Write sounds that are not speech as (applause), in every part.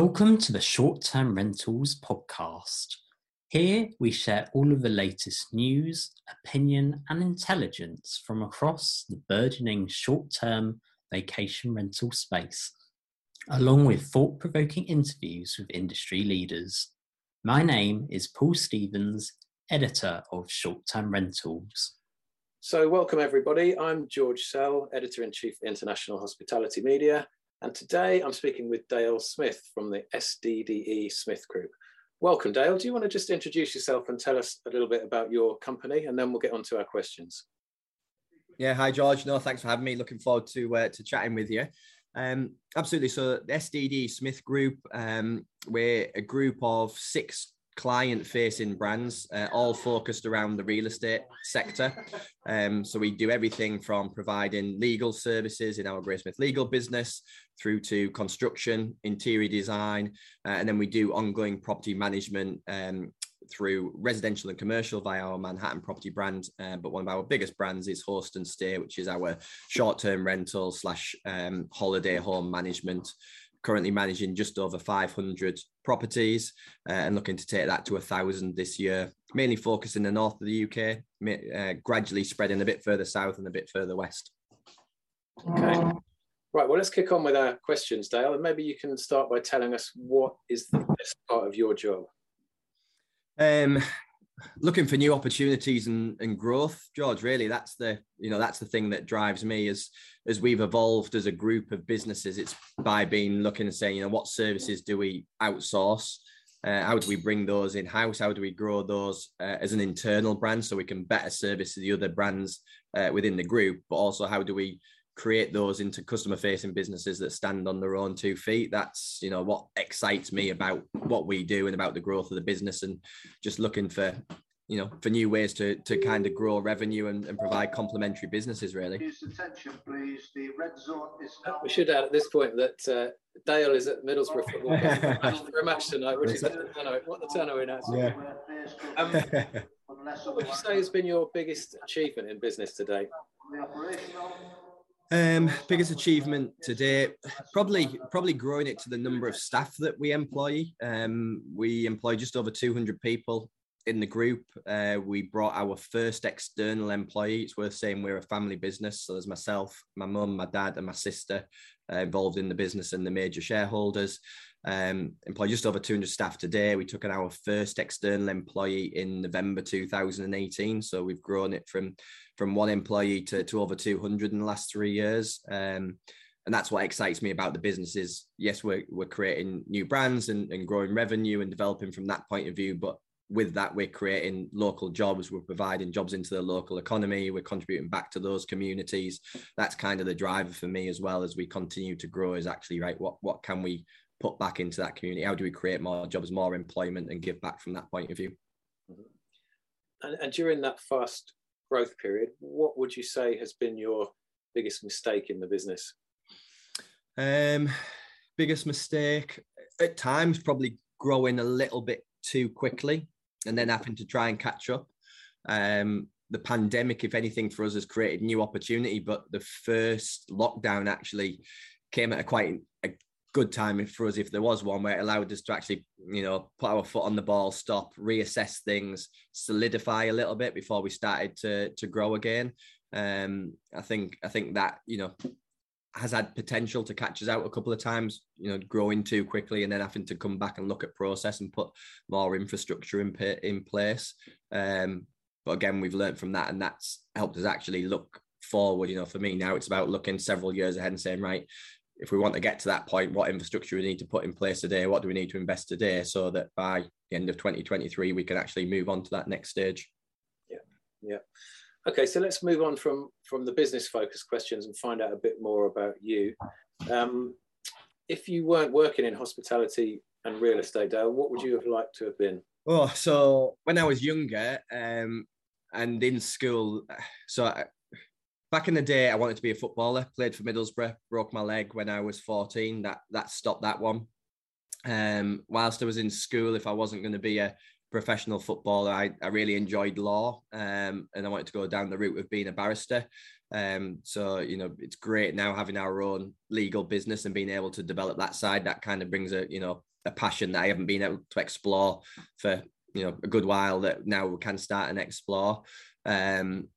Welcome to the Short Term Rentals podcast. Here we share all of the latest news, opinion, and intelligence from across the burgeoning short term vacation rental space, along with thought provoking interviews with industry leaders. My name is Paul Stevens, editor of Short Term Rentals. So, welcome everybody. I'm George Sell, editor in chief International Hospitality Media, and today I'm speaking with Dale Smith from the SDDE Smith Group. Welcome, Dale. Do you want to just introduce yourself and tell us a little bit about your company, and then we'll get on to our questions? Yeah, hi George. No, thanks for having me. Looking forward to uh, to chatting with you. Um, absolutely. So the SDD Smith Group, um, we're a group of six client facing brands, uh, all focused around the real estate sector. Um, so we do everything from providing legal services in our Graysmith legal business through to construction, interior design, uh, and then we do ongoing property management um, through residential and commercial via our Manhattan property brand. Uh, but one of our biggest brands is Host and Stay, which is our short-term rental slash um, holiday home management currently managing just over 500 properties uh, and looking to take that to a thousand this year, mainly focused in the north of the UK, uh, gradually spreading a bit further south and a bit further west. Okay. Right, well, let's kick on with our questions, Dale, and maybe you can start by telling us what is the best part of your job. Um, looking for new opportunities and, and growth george really that's the you know that's the thing that drives me as as we've evolved as a group of businesses. It's by being looking and saying you know what services do we outsource? Uh, how do we bring those in house how do we grow those uh, as an internal brand so we can better service the other brands uh, within the group? But also how do we create those into customer facing businesses that stand on their own two feet. That's you know what excites me about what we do and about the growth of the business and just looking for you know for new ways to to kind of grow revenue and, and provide complementary businesses really. Attention please. The red zone is we should add at this point that uh, dale is at middlesbrough football for a match tonight which is what the turn are we in actually yeah. um, what would you say has been your biggest achievement in business today um, biggest achievement today, probably probably growing it to the number of staff that we employ. Um, we employ just over 200 people in the group. Uh, we brought our first external employee. It's worth saying we're a family business. So there's myself, my mum, my dad, and my sister uh, involved in the business and the major shareholders. Um, employ just over 200 staff today. We took on our first external employee in November 2018. So we've grown it from from one employee to, to over 200 in the last three years. Um, and that's what excites me about the business is yes, we're, we're creating new brands and, and growing revenue and developing from that point of view. But with that, we're creating local jobs. We're providing jobs into the local economy. We're contributing back to those communities. That's kind of the driver for me as well as we continue to grow. Is actually right. What what can we put back into that community? How do we create more jobs, more employment, and give back from that point of view? And, and during that fast growth period, what would you say has been your biggest mistake in the business? Um, biggest mistake at times probably growing a little bit too quickly and then having to try and catch up. Um, the pandemic, if anything, for us has created new opportunity, but the first lockdown actually came at a quite a good time for us if there was one where it allowed us to actually you know put our foot on the ball stop reassess things solidify a little bit before we started to to grow again um i think i think that you know has had potential to catch us out a couple of times you know growing too quickly and then having to come back and look at process and put more infrastructure in in place um but again we've learned from that and that's helped us actually look forward you know for me now it's about looking several years ahead and saying right if we want to get to that point, what infrastructure we need to put in place today, what do we need to invest today, so that by the end of 2023 we can actually move on to that next stage. Yeah, yeah. Okay, so let's move on from from the business focused questions and find out a bit more about you. Um, if you weren't working in hospitality and real estate, Dale, what would you have liked to have been? Oh, so when I was younger um, and in school, so I, back in the day, I wanted to be a footballer. Played for Middlesbrough. Broke my leg when I was fourteen. That that stopped that one. Um, whilst I was in school, if I wasn't going to be a professional footballer, I, I really enjoyed law um, and I wanted to go down the route of being a barrister. Um, so, you know, it's great now having our own legal business and being able to develop that side. That kind of brings a, you know, a passion that I haven't been able to explore for, you know, a good while that now we can start and explore. Um,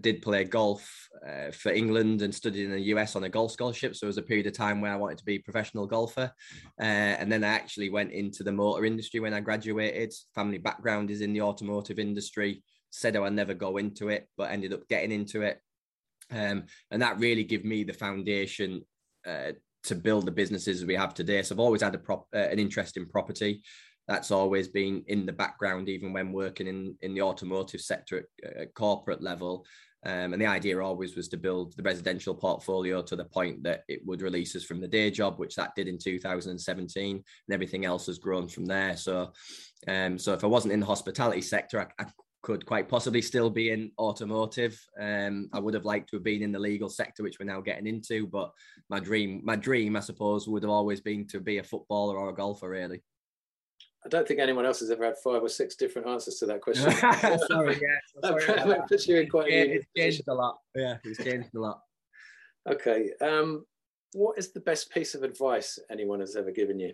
did play golf uh, for England and studied in the US on a golf scholarship. So it was a period of time where I wanted to be a professional golfer. Uh, and then I actually went into the motor industry when I graduated. Family background is in the automotive industry. Said I would never go into it, but ended up getting into it. Um, and that really gave me the foundation uh, to build the businesses we have today. So I've always had a prop, uh, an interest in property that's always been in the background, even when working in, in the automotive sector at, at corporate level. Um, and the idea always was to build the residential portfolio to the point that it would release us from the day job, which that did in 2017, and everything else has grown from there. So, um, so if I wasn't in the hospitality sector, I, I could quite possibly still be in automotive. Um, I would have liked to have been in the legal sector, which we're now getting into. But my dream, my dream, I suppose, would have always been to be a footballer or a golfer, really. I don't think anyone else has ever had five or six different answers to that (laughs) question. sorry, yeah. Sorry (laughs) that puts you in quite yeah, it's changed a lot. Yeah, it's changed a lot. Okay. Um, what is the best piece of advice anyone has ever given you?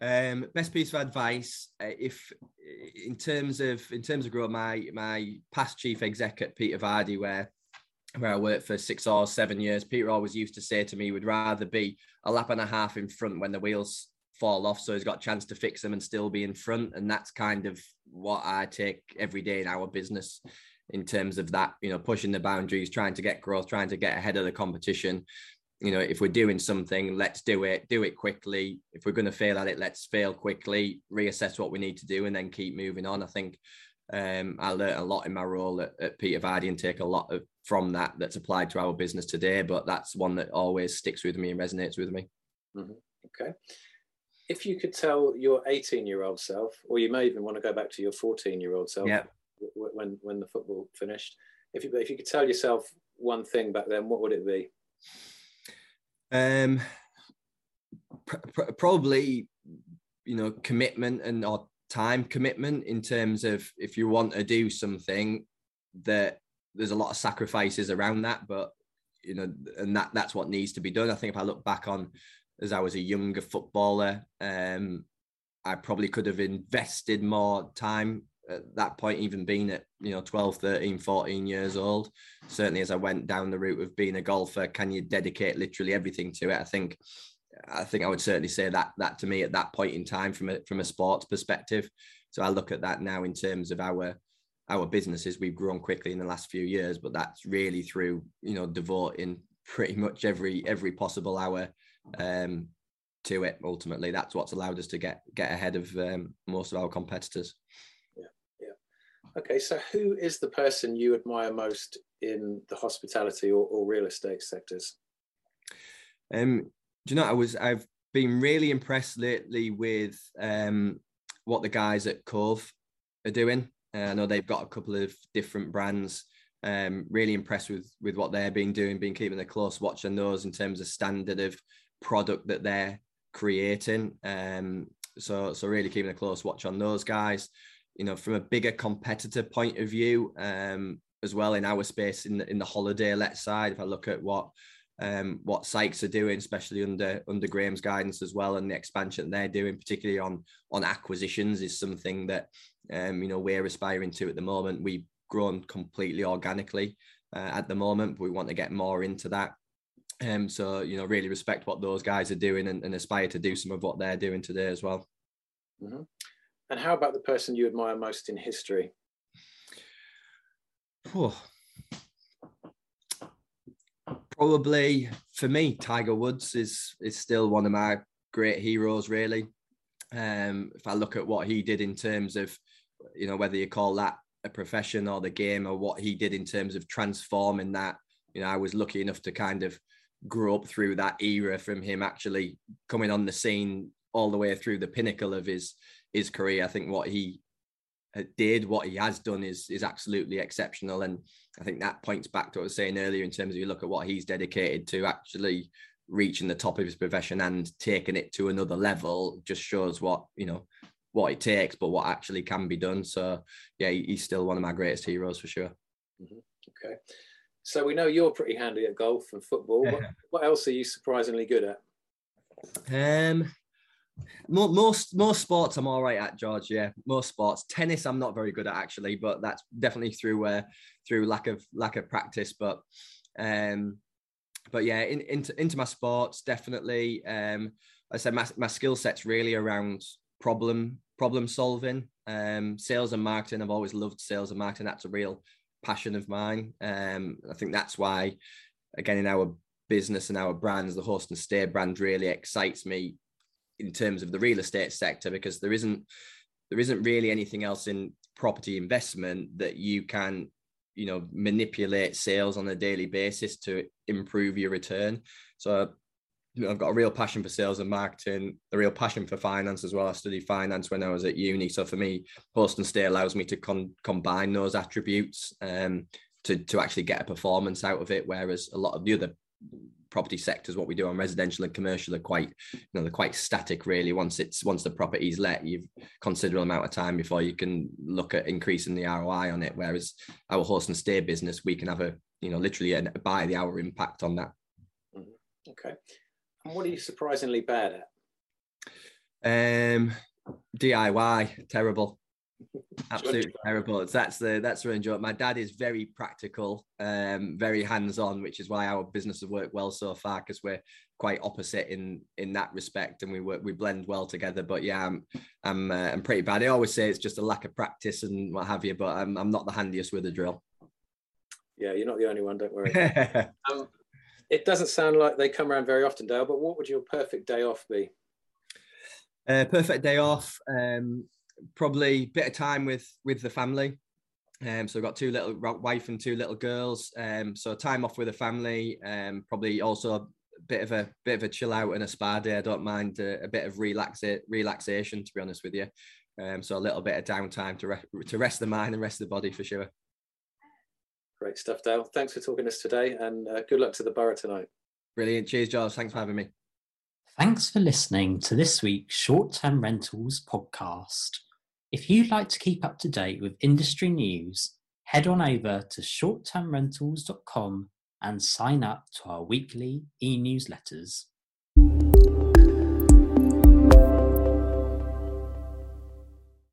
Um, best piece of advice, uh, if in terms of in terms of growth, my my past chief exec at Peter Vardy, where where I worked for six or seven years, Peter always used to say to me, "Would rather be a lap and a half in front when the wheels fall off so he's got a chance to fix them and still be in front and that's kind of what i take every day in our business in terms of that you know pushing the boundaries trying to get growth trying to get ahead of the competition you know if we're doing something let's do it do it quickly if we're going to fail at it let's fail quickly reassess what we need to do and then keep moving on i think um, I learned a lot in my role at, at Peter Vardy and take a lot of, from that that's applied to our business today. But that's one that always sticks with me and resonates with me. Mm-hmm. Okay if you could tell your 18 year old self, or you may even want to go back to your 14 year old self yeah. when, when the football finished, if you, if you could tell yourself one thing back then, what would it be? Um, pr- pr- probably, you know, commitment and or time commitment in terms of if you want to do something that there's a lot of sacrifices around that, but you know, and that that's what needs to be done. I think if I look back on as I was a younger footballer. Um, I probably could have invested more time at that point, even being at, you know, 12, 13, 14 years old. Certainly as I went down the route of being a golfer, can you dedicate literally everything to it? I think I think I would certainly say that that to me at that point in time from a from a sports perspective. So I look at that now in terms of our our businesses. We've grown quickly in the last few years, but that's really through, you know, devoting pretty much every every possible hour um, to it. Ultimately, that's what's allowed us to get get ahead of um, most of our competitors. Yeah, yeah. Okay, so who is the person you admire most in the hospitality or, or real estate sectors? Um, do you know? I was I've been really impressed lately with um, what the guys at Cove are doing. Uh, I know they've got a couple of different brands. Um, really impressed with with what they're been doing, been keeping a close watch on those in terms of standard of product that they're creating. Um, so so really keeping a close watch on those guys. You know, from a bigger competitor point of view, um, as well in our space in the, in the holiday let side. If I look at what um, what Sykes are doing, especially under under Graham's guidance as well, and the expansion they're doing, particularly on on acquisitions, is something that um, you know we're aspiring to at the moment. We've grown completely organically uh, at the moment. But we want to get more into that. Um, so you know, really respect what those guys are doing and, and aspire to do some of what they're doing today as well. Mm-hmm. And how about the person you admire most in history? Probably for me, Tiger Woods is is still one of my great heroes. Really, um, if I look at what he did in terms of, you know, whether you call that a profession or the game, or what he did in terms of transforming that. You know, I was lucky enough to kind of grew up through that era from him actually coming on the scene all the way through the pinnacle of his his career. I think what he did, what he has done is is absolutely exceptional, and I think that points back to what I was saying earlier in terms of you look at what he's dedicated to actually reaching the top of his profession and taking it to another level. Just shows what you know what it takes, but what actually can be done. So yeah, he's still one of my greatest heroes for sure. Mm-hmm. Okay. So we know you're pretty handy at golf and football. What, (laughs) what else are you surprisingly good at? Um, most most sports I'm all right at, George. Yeah, most sports. Tennis I'm not very good at actually, but that's definitely through uh, through lack of lack of practice. But um, but yeah, in, into into my sports definitely. Um, I said my my skill set's really around problem problem solving. Um, sales and marketing. I've always loved sales and marketing. That's a real passion of mine. Um, I think that's why, again, in our business and our brands, the Host and Stay brand really excites me in terms of the real estate sector because there isn't there isn't really anything else in property investment that you can you know manipulate sales on a daily basis to improve your return so I've got a real passion for sales and marketing, a real passion for finance as well. I studied finance when I was at uni. So for me, Host and Stay allows me to con- combine those attributes um, to, to actually get a performance out of it. Whereas a lot of the other property sectors, what we do on residential and commercial are quite, you know, they're quite static really. Once it's once the property's let, you've considerable amount of time before you can look at increasing the ROI on it. Whereas our Host and Stay business, we can have a, you know, literally a by the hour impact on that. Mm-hmm. Okay. And what are you surprisingly bad at? Um, DIY, terrible. (laughs) Absolutely terrible. That's the that's the enjoy. My dad is very practical, um, very hands-on, which is why our business has worked well so far because we're quite opposite in in that respect, and we work we blend well together. But yeah, I'm I'm uh, I'm pretty bad. I always say it's just a lack of practice and what have you, but I'm I'm not the handiest with a drill. Yeah, you're not the only one. Don't worry. (laughs) um, it doesn't sound like they come around very often, Dale. But what would your perfect day off be? Uh, perfect day off. Um, probably bit of time with with the family. Um, so I've got two little wife and two little girls. Um, so time off with the family. Um, probably also a bit of a bit of a chill out and a spa day. I don't mind a, a bit of relax relaxation, to be honest with you. Um, so a little bit of downtime to re- to rest the mind and rest the body for sure. Great stuff, Dale. Thanks for talking to us today and uh, good luck to the Boro tonight. Brilliant. Cheers, Giles. Thanks for having me. Thanks for listening to this week's Short Term Rentals podcast. If you'd like to keep up to date with industry news, head on over to shorttermrentals.com and sign up to our weekly e newsletters.